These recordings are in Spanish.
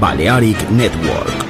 Balearic Network.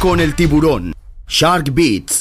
Con el tiburón. Shark Beats.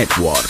Network.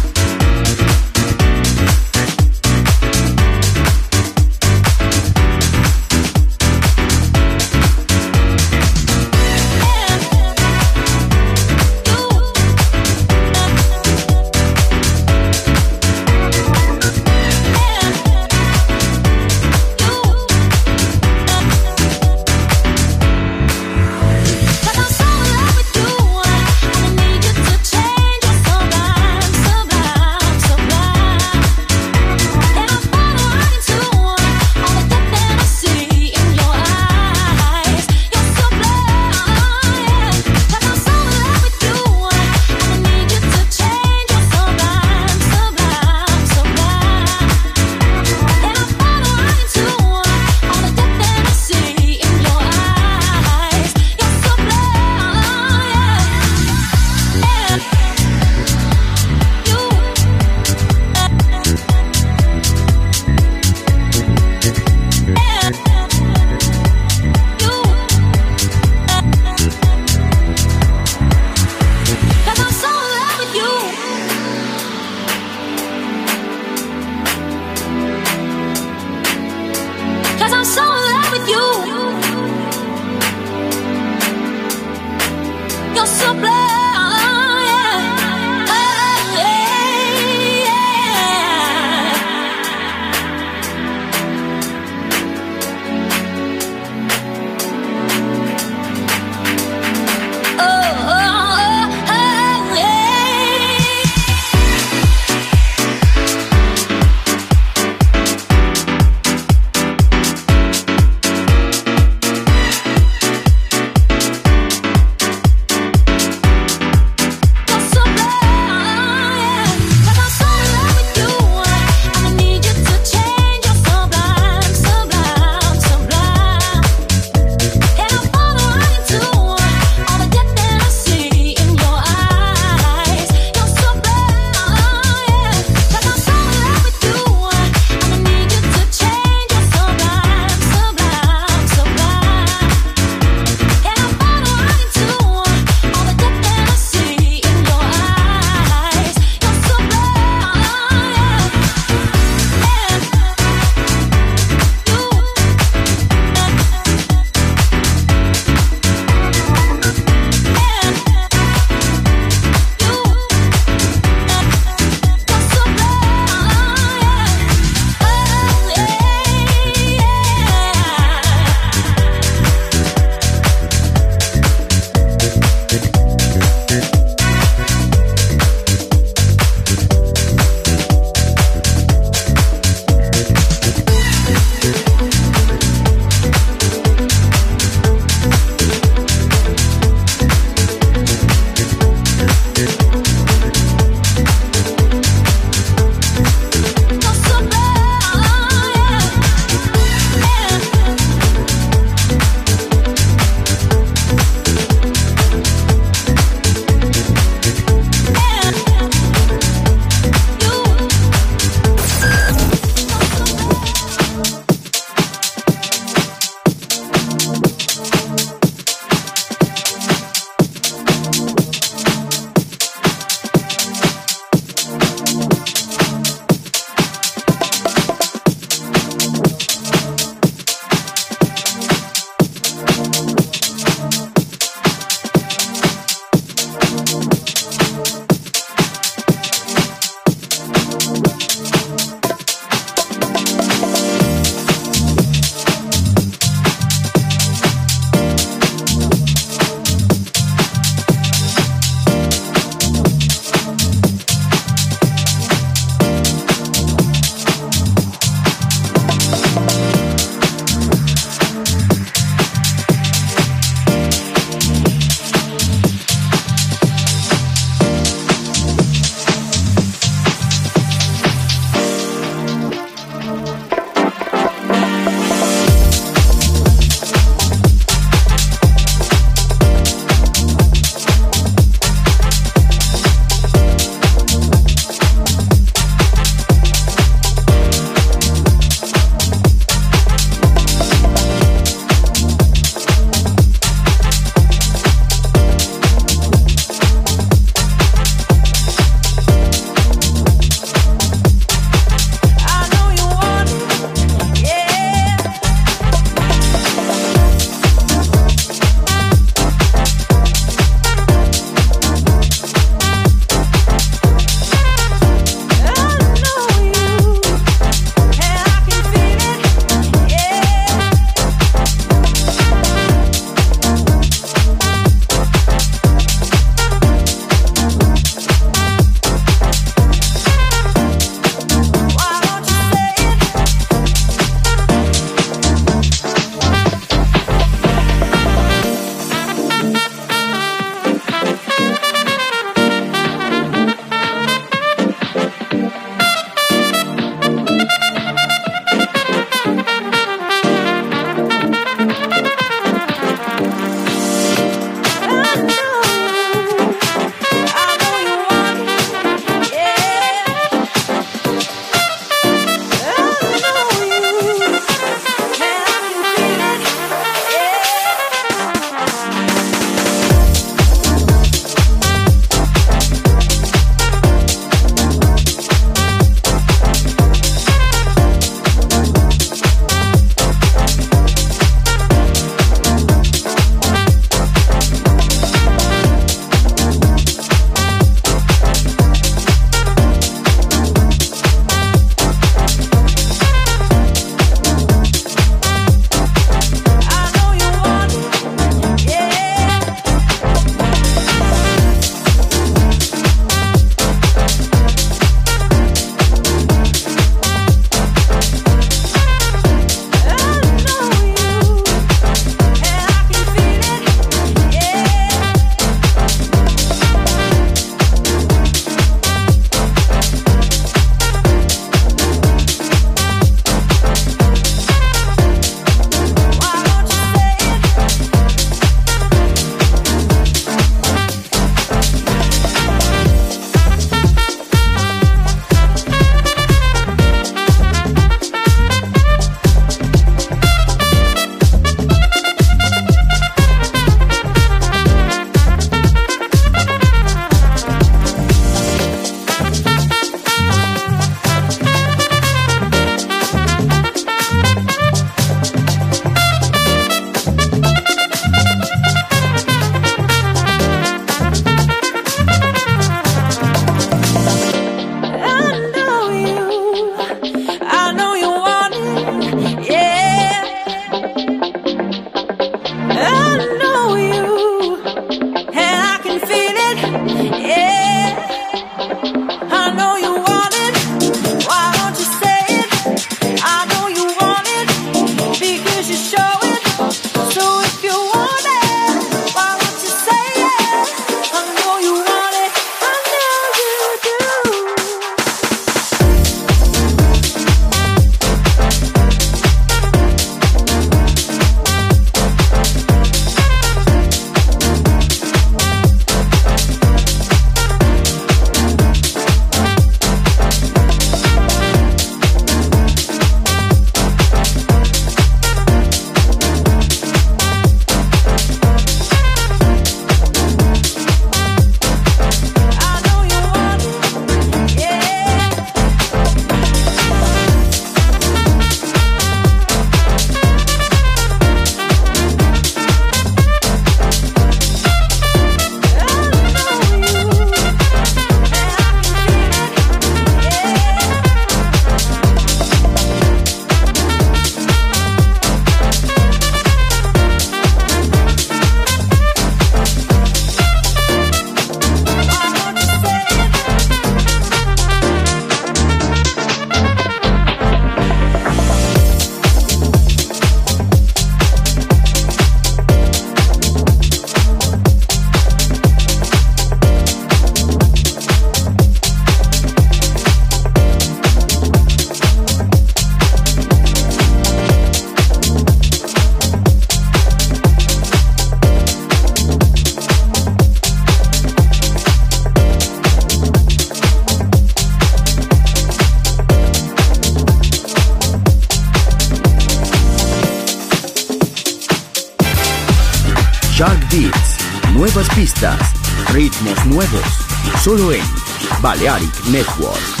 Network.